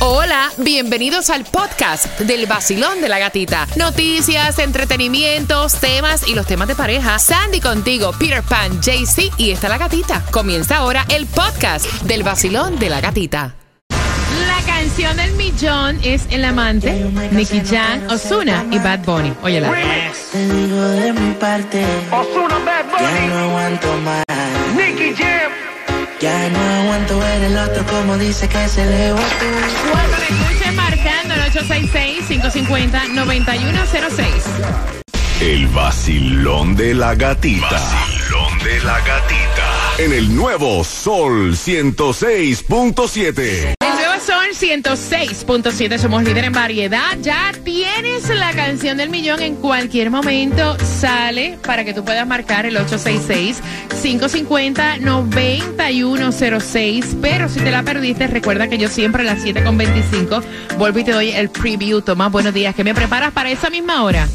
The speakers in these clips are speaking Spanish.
Hola, bienvenidos al podcast del vacilón de la gatita. Noticias, entretenimientos, temas y los temas de pareja. Sandy contigo, Peter Pan, JC y está la gatita. Comienza ahora el podcast del vacilón de la gatita. La canción del millón es El Amante, Nicky Jam, Osuna y Bad Bunny. Óyela. Te digo de mi parte, Osuna Bad ya Bunny, no aguanto más. Nicky Jam. Ya no aguanto ver el otro como dice que se le va. Cuando le escuchen marcando el 866-550-9106. El vacilón de la gatita. Vacilón de la gatita. En el nuevo Sol 106.7. Sol 106.7, somos líder en variedad. Ya tienes la canción del millón en cualquier momento. Sale para que tú puedas marcar el 866-550-9106. Pero si te la perdiste, recuerda que yo siempre a las 7.25 vuelvo y te doy el preview. Tomás, buenos días. ¿Qué me preparas para esa misma hora?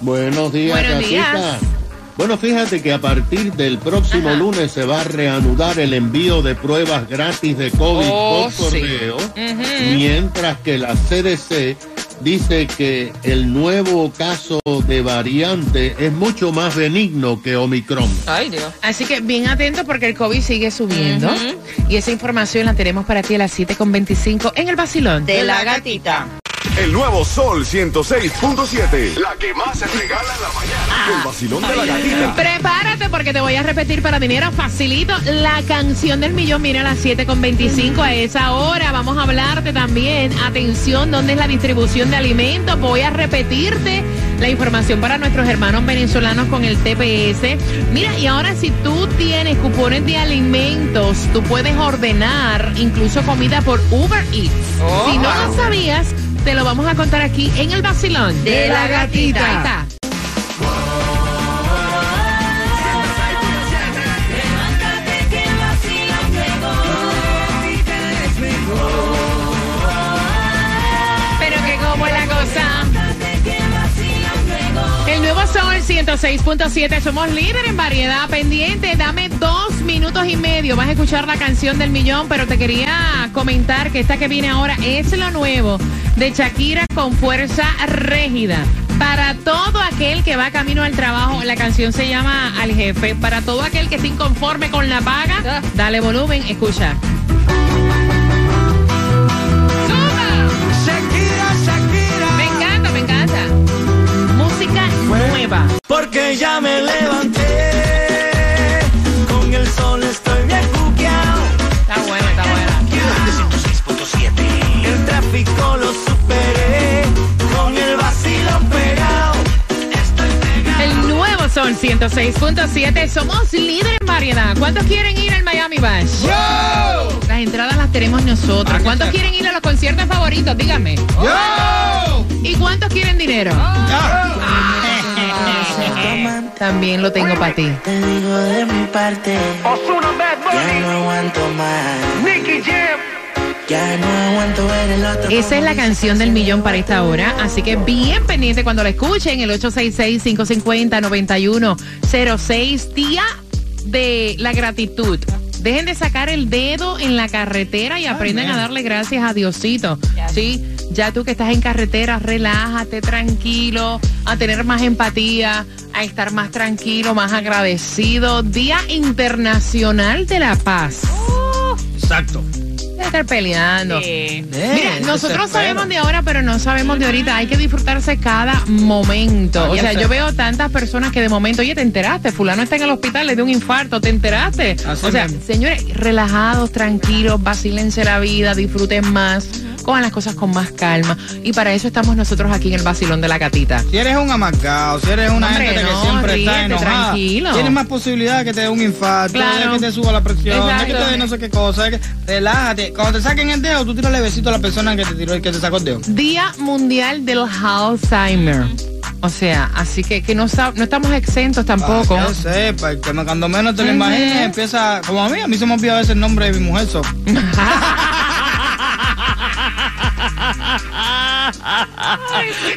Buenos días, Buenos días. Bueno, fíjate que a partir del próximo Ajá. lunes se va a reanudar el envío de pruebas gratis de COVID Oh, por sí. correo, mientras que la CDC dice que el nuevo caso de variante es mucho más benigno que Omicron. Ay, Dios. Así que bien atento porque el COVID sigue subiendo. Y esa información la tenemos para ti a las 7.25 en el vacilón. de la gatita. El nuevo Sol 106.7. La que más se regala en la mañana. El vacilón de la gatita. Prepárate porque te voy a repetir para dinero facilito la canción del millón. Mira a las 7.25 a esa hora. Vamos a hablarte también. Atención, ¿dónde es la distribución de alimentos? Voy a repetirte la información para nuestros hermanos venezolanos con el TPS. Mira, y ahora si tú tienes cupones de alimentos, tú puedes ordenar incluso comida por Uber Eats. si no lo sabías, te lo vamos a contar aquí en el vacilón De la gatita. Ahí está. Pero que como es la cosa. El nuevo Sol 106.7, somos líder en variedad pendiente. Dame dos minutos y medio. Vas a escuchar la canción del millón, pero te quería comentar que esta que viene ahora es lo nuevo de Shakira con fuerza rígida. Para todo aquel que va camino al trabajo, la canción se llama Al Jefe. Para todo aquel que esté inconforme con la paga, dale volumen, escucha. Shakira, Shakira. Me encanta, me encanta. Música nueva. Porque ya me levanté. Con el sol estoy bien cuqueado. Está buena, está buena. El tráfico lo Sol 106.7. Somos líder en variedad. ¿Cuántos quieren ir al Miami Bash? Las entradas las tenemos nosotros. ¿Cuántos quieren ir a los conciertos favoritos? Dígame. ¿Y cuántos quieren dinero? También lo tengo para ti. Te digo de mi parte, Osuna Bad ya Bunny. no aguanto más. Nicky Jam. Ya no aguanto ver el otro Esa es la canción del millón para esta hora, así que bien pendiente cuando la escuchen, el 866-550-9106, día de la gratitud. Dejen de sacar el dedo en la carretera y aprendan a darle gracias a Diosito. Sí, ya tú que estás en carretera, relájate tranquilo, a tener más empatía, a estar más tranquilo, más agradecido. Día Internacional de la Paz. Exacto. De estar peleando. Eh, Mira, nosotros sabemos de ahora, pero no sabemos de ahorita. Hay que disfrutarse cada momento. O sea, yo veo tantas personas que de momento, oye, te enteraste, fulano está en el hospital, le dio un infarto, te enteraste. Así o sea, señores, relajados, tranquilos, vacílense la vida, disfruten más, cojan las cosas con más calma. Y para eso estamos nosotros aquí en el vacilón de la gatita. Si eres un amargado, si eres una Hombre, gente no, que siempre ríete, está enojada, tranquilo. tienes más posibilidad de que te dé un infarto, Claro. de que te suba la presión, de que te dé no sé qué cosa. de que- relájate. Cuando te saquen el dedo, tú tiras besito a la persona que te tiró, que te sacó el dedo. Día Mundial del Alzheimer. O sea, así que, que no, estamos exentos tampoco. Que sepa, que cuando menos te lo imagines, empieza, como a mí, a mí se me olvida a veces el nombre de mi mujer. so.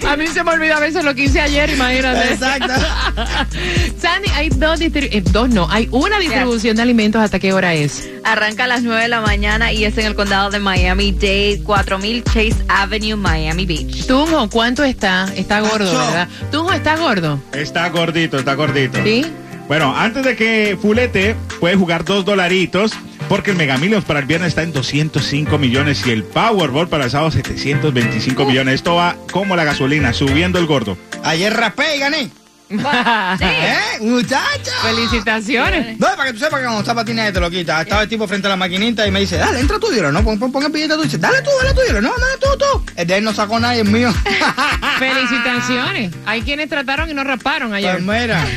A mí se me olvida a veces lo que hice ayer, imagínate. Exacto. Sandy, hay dos, eh, dos no, hay una distribución de alimentos. ¿Hasta qué hora es? Arranca a las 9 de la mañana y es en el condado de Miami-Dade, 4000 Chase Avenue, Miami Beach. Tunjo, ¿cuánto está? Está gordo. ¿verdad? Tunjo, ¿está gordo? Está gordito, está gordito. ¿Sí? Bueno, antes de que fulete, puede jugar dos dolaritos. Porque el Mega Millions para el viernes está en 205 millones y el Powerball para el sábado 725 millones. Esto va como la gasolina, subiendo el gordo. Ayer raspé y gané. ¿Eh, muchacha? Felicitaciones. No, para que tú sepas que cuando está patinete te lo quita. Estaba el tipo frente a la maquinita y me dice, dale, entra tú, dilo, no, pon, pon, pon el billete tú. Dice, dale tú, dale tú, dilo, no, dale tú, tú. El de él no sacó nadie, el mío. Felicitaciones. Hay quienes trataron y no rasparon ayer. Pues mira.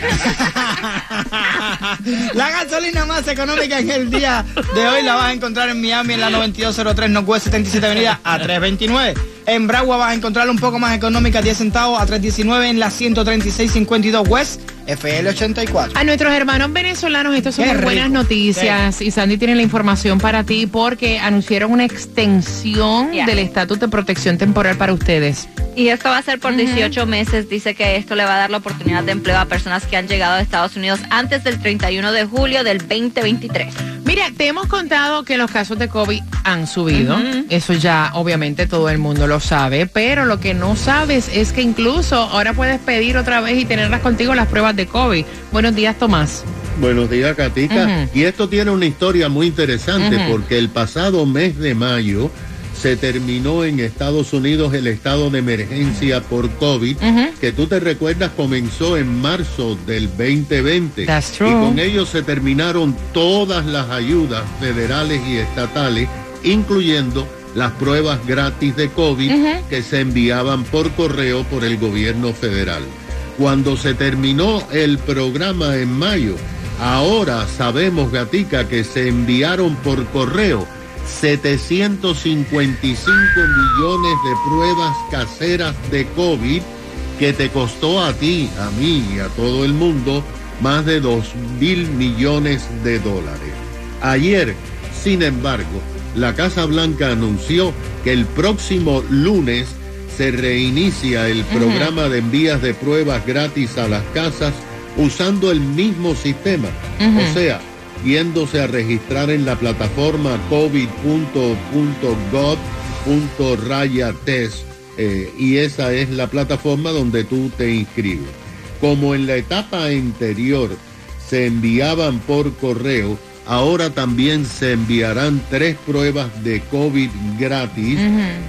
la gasolina más económica en el día de hoy la vas a encontrar en Miami en la 9203 Northwest 77 Avenida a 329. En Bragua vas a encontrarla un poco más económica, 10 centavos a 319 en la 13652 West FL84. A nuestros hermanos venezolanos, estas son muy buenas noticias. Y Sandy tiene la información para ti porque anunciaron una extensión Yeah. del estatus de protección temporal para ustedes. Y esto va a ser por 18 meses. Dice que esto le va a dar la oportunidad de empleo a personas que han llegado a Estados Unidos antes del 31 de julio del 2023. Mira, te hemos contado que los casos de COVID han subido. Eso ya obviamente todo el mundo lo sabe. Pero lo que no sabes es que incluso ahora puedes pedir otra vez y tenerlas contigo las pruebas de COVID. Buenos días, Tomás. Buenos días, Katica. Y esto tiene una historia muy interesante porque el pasado mes de mayo se terminó en Estados Unidos el estado de emergencia por COVID, que tú te recuerdas comenzó en marzo del 2020. That's true. Y con ello se terminaron todas las ayudas federales y estatales, incluyendo las pruebas gratis de COVID que se enviaban por correo por el gobierno federal. Cuando se terminó el programa en mayo, ahora sabemos, Gatica, que se enviaron por correo 755 millones de pruebas caseras de COVID que te costó a ti, a mí y a todo el mundo más de 2 mil millones de dólares. Ayer, sin embargo, la Casa Blanca anunció que el próximo lunes se reinicia el programa de envías de pruebas gratis a las casas usando el mismo sistema. O sea, yéndose a registrar en la plataforma covid.gov.raya-test eh, y esa es la plataforma donde tú te inscribes. Como en la etapa anterior se enviaban por correo, ahora también se enviarán tres pruebas de COVID gratis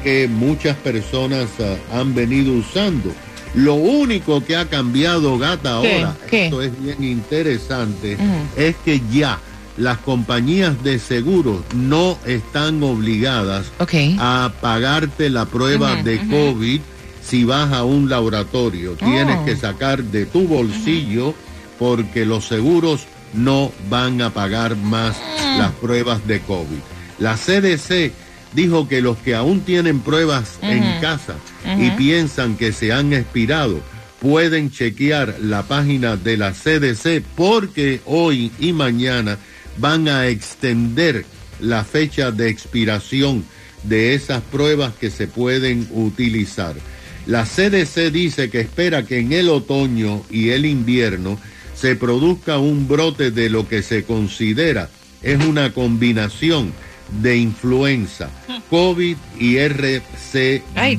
que muchas personas ah, han venido usando. Lo único que ha cambiado, gata, ¿Qué? ahora, ¿Qué? esto es bien interesante, es que ya las compañías de seguros no están obligadas a pagarte la prueba de. COVID si vas a un laboratorio. Tienes Oh. que sacar de tu bolsillo porque los seguros no van a pagar más Mm. las pruebas de COVID. La CDC dijo que los que aún tienen pruebas en casa y piensan que se han expirado, pueden chequear la página de la CDC porque hoy y mañana van a extender la fecha de expiración de esas pruebas que se pueden utilizar. La CDC dice que espera que en el otoño y el invierno se produzca un brote de lo que se considera es una combinación de influenza, COVID y RCB. Ay.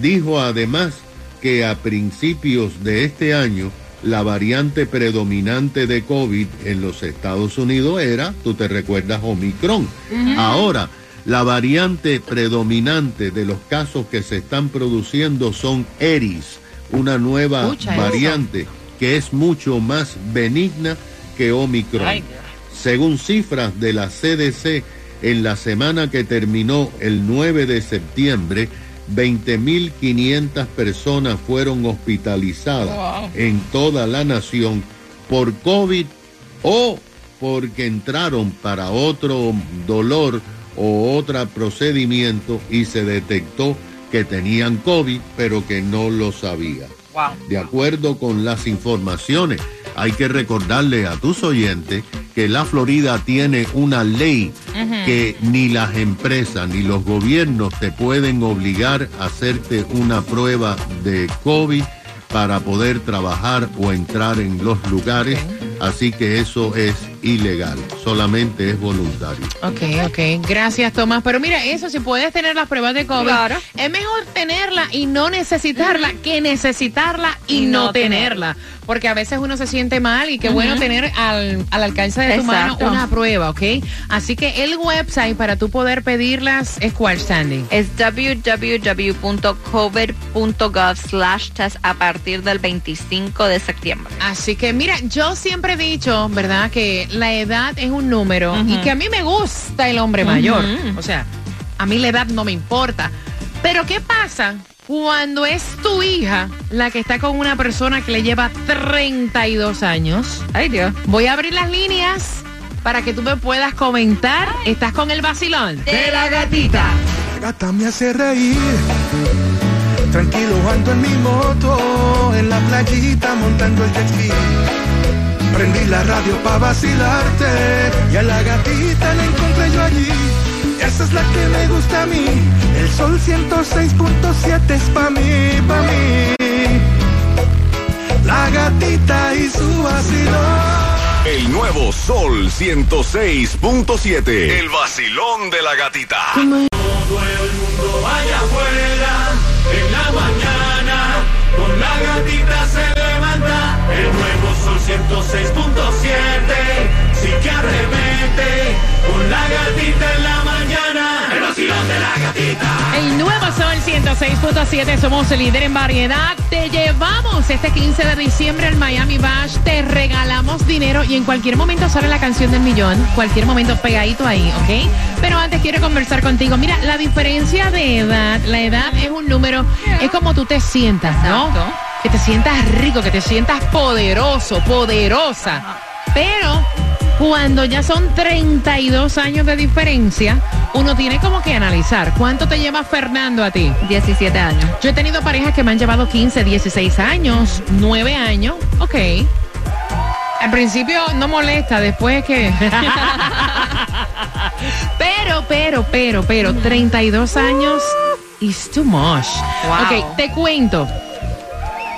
Dijo además que a principios de este año la variante predominante de COVID en los Estados Unidos era, tú te recuerdas, Omicron. Ahora, la variante predominante de los casos que se están produciendo son Eris, una nueva Escucha eso. Que es mucho más benigna que Omicron. Ay, Según cifras de la CDC, en la semana que terminó el 9 de septiembre, 20.500 personas fueron hospitalizadas en toda la nación por COVID o porque entraron para otro dolor o otro procedimiento y se detectó que tenían COVID pero que no lo De acuerdo con las informaciones, hay que recordarle a tus oyentes que la Florida tiene una ley que ni las empresas ni los gobiernos te pueden obligar a hacerte una prueba de COVID para poder trabajar o entrar en los lugares. Así que eso es ilegal, solamente es voluntario. Ok, ok. Gracias, Tomás. Pero mira, eso, si puedes tener las pruebas de COVID, Claro. es mejor tenerla y no necesitarla que necesitarla y, Y no, no tenerla. Porque a veces uno se siente mal y qué bueno tener al, al alcance de tu mano una prueba, ¿ok? Así que el website para tú poder pedirlas es cuál, Sandy. Es www.covid.gov slash test a partir del 25 de septiembre. Así que mira, yo siempre he dicho, ¿verdad? Que la edad es un número y que a mí me gusta el hombre mayor. O sea, a mí la edad no me importa. Pero ¿qué pasa cuando es tu hija la que está con una persona que le lleva 32 años? Ay, Dios. Voy a abrir las líneas para que tú me puedas comentar. ¿Estás con el vacilón? de la gatita. Gata me hace reír. Tranquilo ando en mi moto, en la playita montando el jet. Prendí la radio pa' vacilarte y a la gatita la encontré yo allí. Esa es la que me gusta a mí. El sol 106.7 es pa' mí, pa' mí. La gatita y su vacilón. El nuevo Sol 106.7. El vacilón de la gatita. Todo el mundo vaya afuera en la mañana. Con la gatita se 106.7. Sí que arremete. Con la gatita en la mañana. El vacilón de la gatita. El nuevo Sol 106.7, somos el líder en variedad. Te llevamos este 15 de diciembre al Miami Bash, te regalamos dinero y en cualquier momento sale la canción del millón, cualquier momento pegadito ahí, ¿ok? Pero antes quiero conversar contigo. Mira, la diferencia de edad, la edad es un número, es como tú te sientas, ¿no? Exacto. Que te sientas rico, que te sientas poderoso, poderosa. Pero cuando ya son 32 años de diferencia, uno tiene como que analizar cuánto te lleva Fernando a ti. 17 años. Yo he tenido parejas que me han llevado 15, 16 años, 9 años, ok. Al principio no molesta, después que... pero, pero, pero, pero, 32 años is too much. Wow. Ok, te cuento.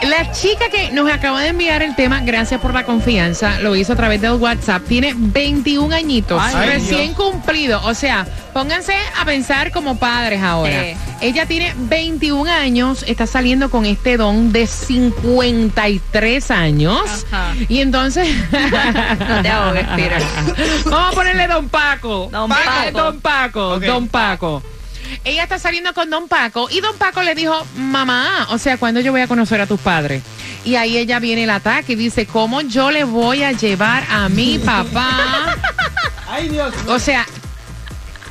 La chica que nos acaba de enviar el tema, gracias por la confianza, lo hizo a través del WhatsApp, tiene 21 añitos, Ay, recién cumplido. O sea, pónganse a pensar como padres ahora. Ella tiene 21 años, está saliendo con este don de 53 años. Ajá. Y entonces... No te ahogues. Vamos a ponerle Don Paco. Don Pa- Paco. Don Paco. Don Paco. Ella está saliendo con Don Paco y Don Paco le dijo, mamá, o sea, ¿cuándo yo voy a conocer a tus padres? Y ahí ella viene el ataque y dice, ¿cómo yo le voy a llevar a mi papá? Ay, Dios. O sea,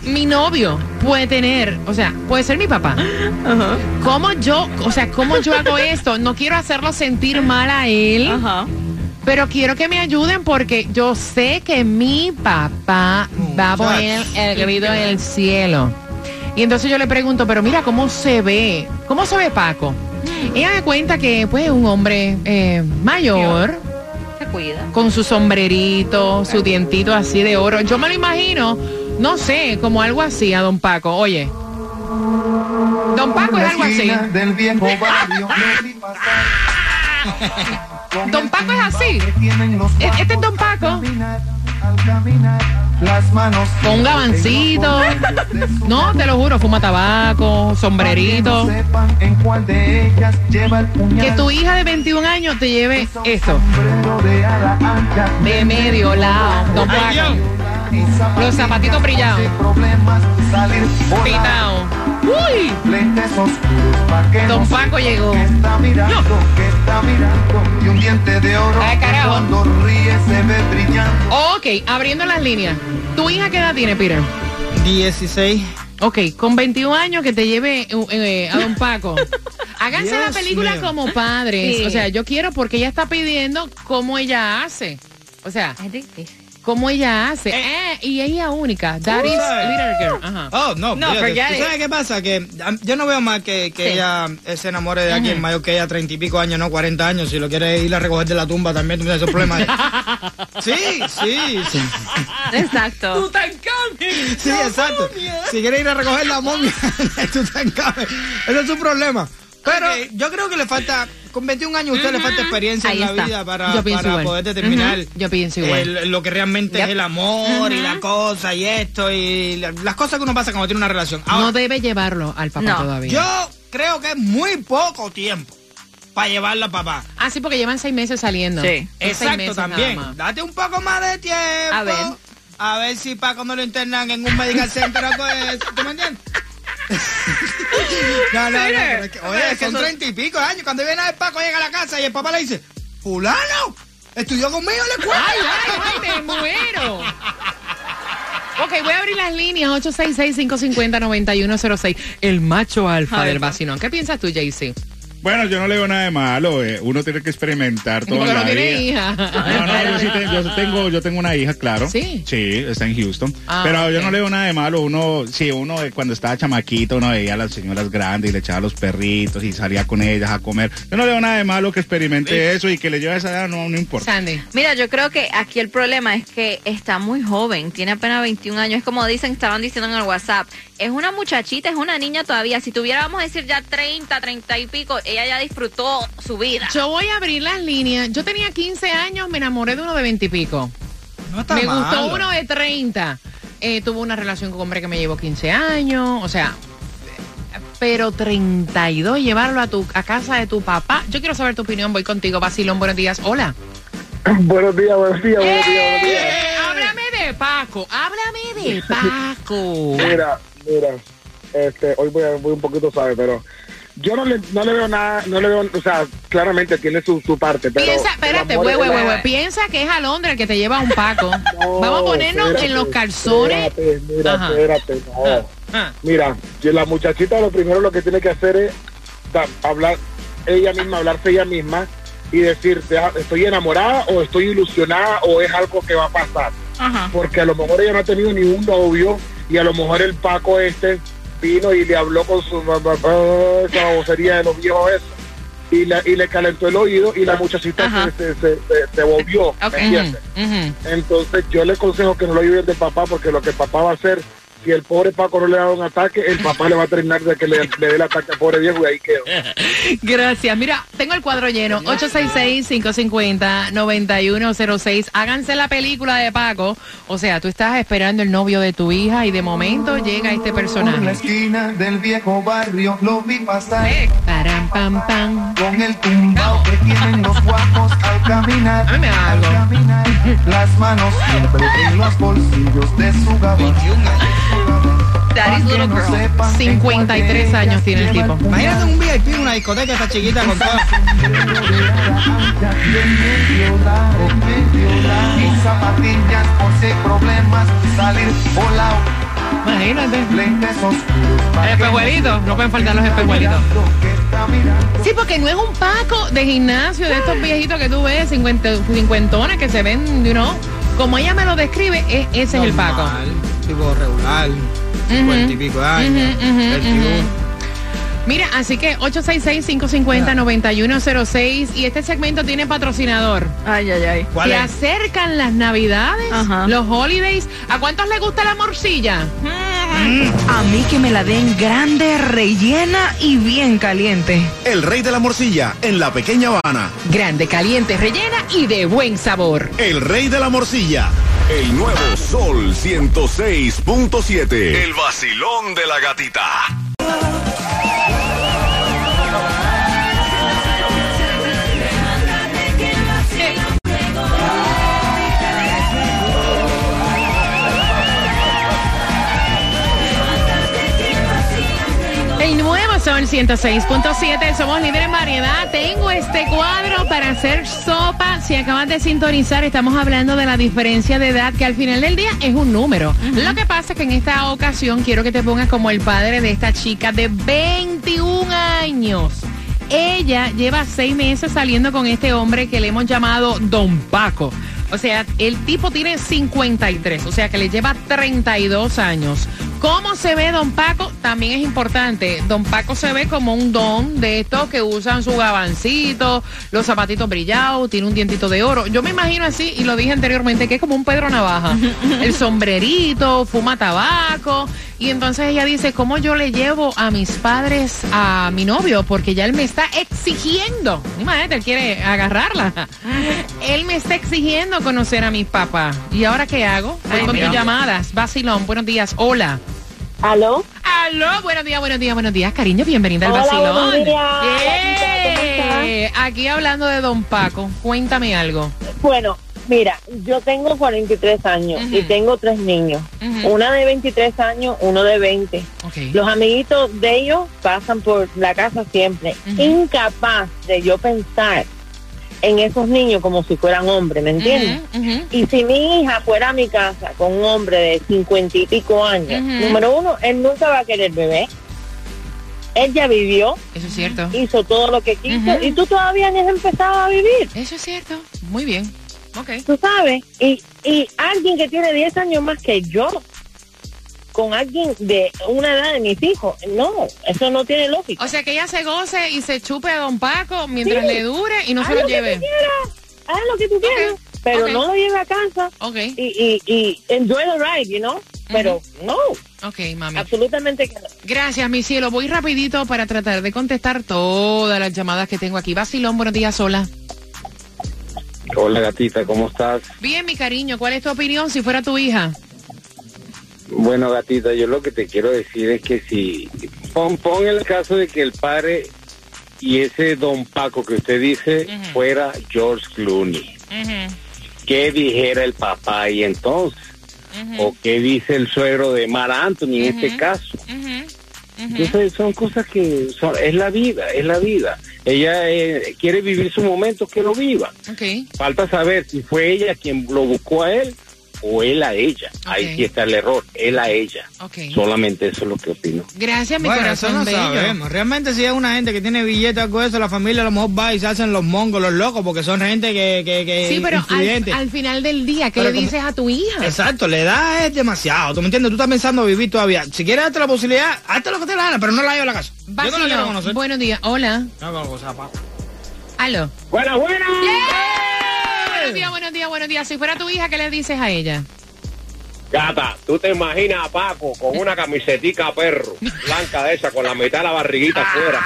mi novio puede tener, o sea, puede ser mi papá. ¿Cómo yo, o sea, cómo yo hago esto? No quiero hacerlo sentir mal a él. Ajá. Pero quiero que me ayuden porque yo sé que mi papá va a poner el grito en el cielo. Y entonces yo le pregunto, pero mira, ¿cómo se ve? ¿Cómo se ve Paco? Ella me cuenta que, pues, un hombre eh, mayor, Se cuida. con su sombrerito, su dientito así de oro. Yo me lo imagino, no sé, como algo así a don Paco. Oye, don Paco es algo así. del viejo barrio. Don Paco es así. E- Este es Don Paco. Las manos Con un gabancito. No, te lo juro, fuma tabaco, sombrerito. Que tu hija de 21 años te lleve esto. De medio lado. Paco. Los zapatitos brillados. Pitao. Uy. Don Paco llegó. Está mirando, que está mirando. Y un diente de oro Ay, que cuando ríe se ve brillando. Ok, abriendo las líneas. ¿Tu hija qué edad tiene, Peter? 16. Ok, con 21 años que te lleve eh, eh, a Don Paco. Háganse la Dios película mío. como padres. Sí. O sea, yo quiero porque ella está pidiendo cómo ella hace. O sea, Es difícil. ¿Cómo ella hace? Eh, y ella única. That is? Little Girl. Ajá. Oh, no, No, fíjate, forget ¿tú it. sabes qué pasa? Que um, yo no veo mal que, que Sí. ella eh, se enamore de alguien mayor que ella, treinta y pico años, no 40 años. Si lo quiere ir a recoger de la tumba también, tú tienes ese problema. sí, sí, sí. Exacto. Sí, exacto. Si quiere ir a recoger la momia de Tutankamón, ese es su problema. Pero yo creo que le falta, con 21 años a usted le falta experiencia Ahí en la está. vida para, poder determinar. Yo pienso igual. el- lo que realmente Yep. es el amor y la cosa y esto y la- las cosas que uno pasa cuando tiene una relación. Ahora, no debe llevarlo al papá No. todavía. yo creo que es muy poco tiempo para llevarla a papá. Ah, sí, porque llevan seis meses saliendo. Sí. Exacto, meses también. Date un poco más de tiempo. A ver. A ver si Paco no lo internan en un medical center o pues, ¿tú me entiendes? no, no, no, pero es que, oye, son treinta y pico años. Cuando viene el Paco, llega a la casa y el papá le dice, fulano, estudió conmigo en la escuela. ¡Ay, ay, ay, me muero! Ok, voy a abrir las líneas 866-550-9106. El macho alfa del va. vacilón. ¿Qué piensas tú, JC? Bueno, yo no le veo nada de malo. eh, Uno tiene que experimentar todo Porque no la tiene vida. hija. No, no, yo, sí te- yo tengo, yo tengo una hija, claro. ¿Sí? Sí, está en Houston. Ah, Pero yo no le veo nada de malo. Uno, sí, uno eh, cuando estaba chamaquito, uno veía a las señoras grandes y le echaba los perritos y salía con ellas a comer. Yo no le veo nada de malo que experimente eso y que le lleve a esa edad, no, no importa. Sandy. Mira, yo creo que aquí el problema es que está muy joven, tiene apenas 21 años, es como dicen, estaban diciendo en el WhatsApp, es una muchachita, es una niña todavía, si tuviera, vamos a decir, ya 30, 30 y pico, ella ya disfrutó su vida. Yo voy a abrir las líneas. Yo tenía 15 años, me enamoré de uno de 20 y pico. No está Me gustó uno de 30. Eh, tuve una relación con un hombre que me llevó 15 años. O sea, pero 32, llevarlo a tu a casa de tu papá. Yo quiero saber tu opinión. Voy contigo, Basilón. Buenos días. Hola. Buenos días, buenos días, buenos días, buenos días. Eh, háblame de Paco. Háblame de Paco. Mira, mira, este, hoy voy, a- voy un poquito suave, pero yo no le, no le veo nada, no le veo, o sea, claramente tiene su, su parte, pero... Piensa, espérate, güey, güey, güey. Piensa que es Alondra el que te lleva un Paco. No, Vamos a ponernos espérate, en los calzones. Espérate, mira, Ajá. espérate, no. Ah. Mira, yo- la muchachita lo primero lo que tiene que hacer es da- hablar ella misma, hablarse ella misma y decir, "Deja- estoy enamorada o estoy ilusionada o es algo que va a pasar. Ajá. Porque a lo mejor ella no ha tenido ni un novio y a lo mejor el Paco este vino y le habló con su ba- esa babosería de los viejos eso. Y, la- y le calentó el oído y la muchachita se, se, se, volvió. Entonces yo le aconsejo que no lo ayuden del papá porque lo que el papá va a hacer, si el pobre Paco no le da un ataque, el papá le va a terminar de que le, le dé el ataque al pobre viejo y ahí quedó. Gracias. Mira, tengo el cuadro lleno. 866-550-9106. Háganse la película de Paco. O sea, tú estás esperando el novio de tu hija y de momento llega este Por la personaje. esquina del viejo barrio lo vi pasar Param, pam, pam. con el tumbao que tienen los guapos al caminar. A mí me da al algo. caminar, las manos siempre en los bolsillos de su gabán. Daddy's little no girl. sepan 53 en cuál años tiene el tipo. Imagínate un VIP una discoteca esta chiquita con todo. zapatillas por si problemas, salir volado, Imagínate. Espejuelitos, no pueden faltar los espejuelitos. Sí, porque no es un Paco de gimnasio de estos viejitos que tú ves, cincuentones que se ven, you know. Como ella me lo describe, es- ese es el Paco. Tipo regular, cincuenta y pico de años, 21. ujú. Mira, así que 866-550-9106 y este segmento tiene patrocinador. Ay, ay, ay. ¿Cuál Se es? acercan las navidades, Ajá. los holidays. ¿A cuántos les gusta la morcilla? A mí que me la den grande, rellena y bien caliente. El rey de la morcilla en la pequeña Habana. Grande, caliente, rellena y de buen sabor. El rey de la morcilla. El nuevo Sol 106.7. El vacilón de la gatita. El nuevo Sol 106.7, somos líderes en variedad. Tengo este cuadro para hacer sopa. Si acabas de sintonizar, estamos hablando de la diferencia de edad, que al final del día es un número. Lo que pasa es que en esta ocasión quiero que te pongas como el padre de esta chica de 21 años. Ella lleva seis meses saliendo con este hombre que le hemos llamado Don Paco. O sea, el tipo tiene 53, o sea que le lleva 32 años. ¿Cómo se ve Don Paco? También es importante. Don Paco se ve como un don de estos que usan su gabancito, los zapatitos brillados, tiene un dientito de oro. Yo me imagino así, y lo dije anteriormente, que es como un Pedro Navaja. El sombrerito, fuma tabaco. Y entonces ella dice, ¿cómo yo le llevo a mis padres a mi novio? Porque ya él me está exigiendo. Imagínate, él quiere agarrarla. Él me está exigiendo conocer a mis papás. ¿Y ahora qué hago? Voy con tus llamadas. Basilón, buenos días. Hola. ¿Aló? Aló, buenos días, buenos días, buenos días, cariño, bienvenida al Hola, vacilón. buenos días. ¡Eh! Aquí hablando de Don Paco, cuéntame algo. Bueno, mira, yo tengo 43 años Ujú. y tengo tres niños. Una de 23 años, uno de 20. Ok. Los amiguitos de ellos pasan por la casa siempre. Incapaz de yo pensar en esos niños como si fueran hombres, ¿me entiendes? Y si mi hija fuera a mi casa con un hombre de cincuenta y pico años, número uno, él nunca va a querer bebé. Él ya vivió, Eso es cierto. hizo todo lo que quiso y tú todavía ni has empezado a vivir. Eso es cierto. Muy bien. Ok. tú sabes, y, y alguien que tiene 10 años más que yo, con alguien de una edad de mis hijos, no, eso no tiene lógica. O sea que ella se goce y se chupe a Don Paco mientras Sí. le dure y no Haz se lo lo que lleve. haz lo que tú quieras, pero ok. no lo lleve a casa Ok. y, y, y enjoy the ride, you know, pero no, Ok, mami. absolutamente que no. Gracias, mi cielo. Voy rapidito para tratar de contestar todas las llamadas que tengo aquí. Basilón, buenos días, hola. Hola gatita, ¿cómo estás? Bien, mi cariño, ¿cuál es tu opinión si fuera tu hija? Bueno gatita, yo lo que te quiero decir es que si pon, pon el caso de que el padre y ese don Paco que usted dice fuera George Clooney, ¿qué dijera el papá y entonces? ¿O qué dice el suegro de Mar Anthony en este caso? Entonces son cosas que son, es la vida, es la vida. Ella eh, quiere vivir su momento, que lo viva. Falta saber si fue ella quien lo buscó a él o él a ella. Ahí sí está el error, él a ella. Ok. Solamente eso es lo que opino. Gracias, mi Bueno, eso corazón no bello. sabemos. Realmente si es una gente que tiene billetes o algo de eso, la familia a lo mejor va y se hacen los mongos, los locos, porque son gente que, que, que Sí, pero al, final del día, ¿qué Pero le como- dices a tu hija? Exacto, la edad es demasiado. ¿Tú me entiendes? Tú estás pensando vivir todavía. Si quieres darte la posibilidad, hazte lo que te la gana, pero no la lleves a la casa. Yo no la quiero conocer. buenos días. Hola. No, no, o sea, pa- Aló. Buenas, buenas. Buenos días, buenos días, buenos días. Si fuera tu hija, ¿qué le dices a ella? Gata, tú te imaginas a Paco con una camisetica perro, blanca de esa, con la mitad de la barriguita afuera.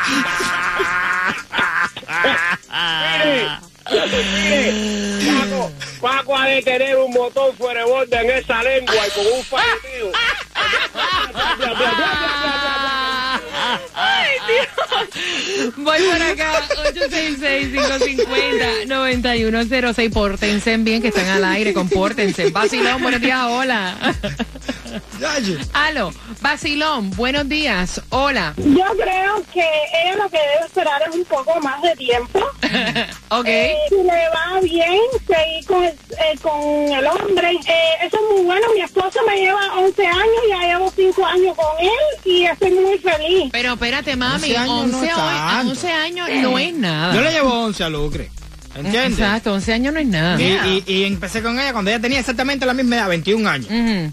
Paco, Paco ha de tener un botón fuera de en esa lengua y con un fallo Ay, Dios. Voy por acá, 866-550-9106. Pórtense bien, que están al aire, compórtense. Basilón, buenos días, hola. Aló, Basilón, buenos días, hola. Yo creo que ella lo que debe esperar es un poco más de tiempo. ok. Eh, si le va bien, seguir con el, eh, con el hombre. Eh, eso es muy bueno. Mi esposo me lleva 11 años, ya llevo 5 años con él y estoy muy feliz. Pero espérate, mami, 11 años 11, no es hoy- a tanto. 11 años no es nada. Yo le llevo 11 a Lucre. ¿Entiendes? Exacto, 11 años no es nada. Y, y- y empecé con ella cuando ella tenía exactamente la misma edad, 21 años.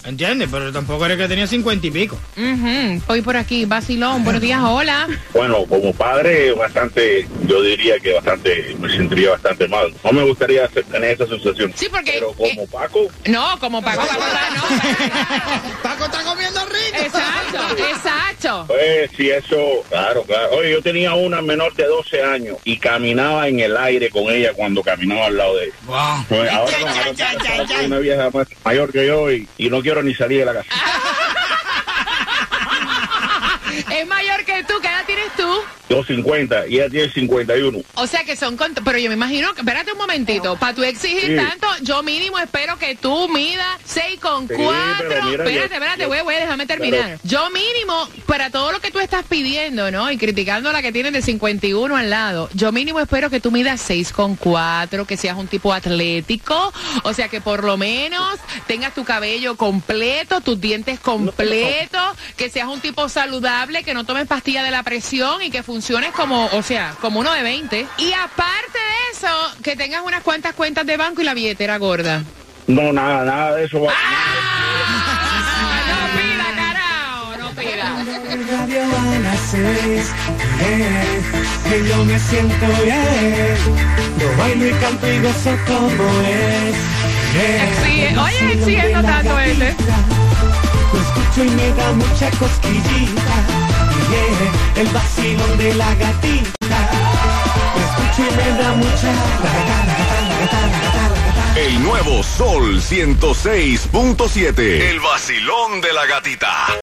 ¿Entiendes? Pero tampoco era que tenía 50 y pico. Ujú, Voy por aquí, Basilón, buenos días, hola. Bueno, como padre, bastante, yo diría que bastante, me sentiría bastante mal. No me gustaría tener esa sensación. Sí, porque... Pero como Paco, No, como Paco, Paco, no. Paco está comiendo rico. Exacto, exacto. Pues sí, eso, claro, claro. Oye, yo tenía una menor de 12 años y caminaba en el aire con ella cuando caminaba al lado de ella. Pues ahora no, ahora tengo una vieja más mayor que yo y, y no quiero ni salir de la casa. 250 y ella tiene 51. O sea que son, pero yo me imagino, que, espérate un momentito, para tú exigir tanto, yo mínimo espero que tú midas 6 con 4. Espérate, yo, espérate, güey, güey, déjame terminar. Yo mínimo, para todo lo que tú estás pidiendo, ¿no? Y criticando a la que tienen de 51 al lado, yo mínimo espero que tú midas 6 con 4, que seas un tipo atlético, o sea que por lo menos tengas tu cabello completo, tus dientes completos, que seas un tipo saludable, que no tomes pastilla de la presión y que funcione funciones como, o sea, como uno de 20. Y aparte de eso, que tengas unas cuantas cuentas de banco y la billetera gorda. No, nada, nada de eso. va- radio a las seis, eh, que yo me siento bien. Yo bailo y canto y gozo como es. eh. Exige- oye, exigiendo tanto este. Lo escucho y me da mucha cosquillita. El vacilón de la gatita. Lo escucho y me da mucha. El nuevo Sol 106.7. El vacilón de la gatita.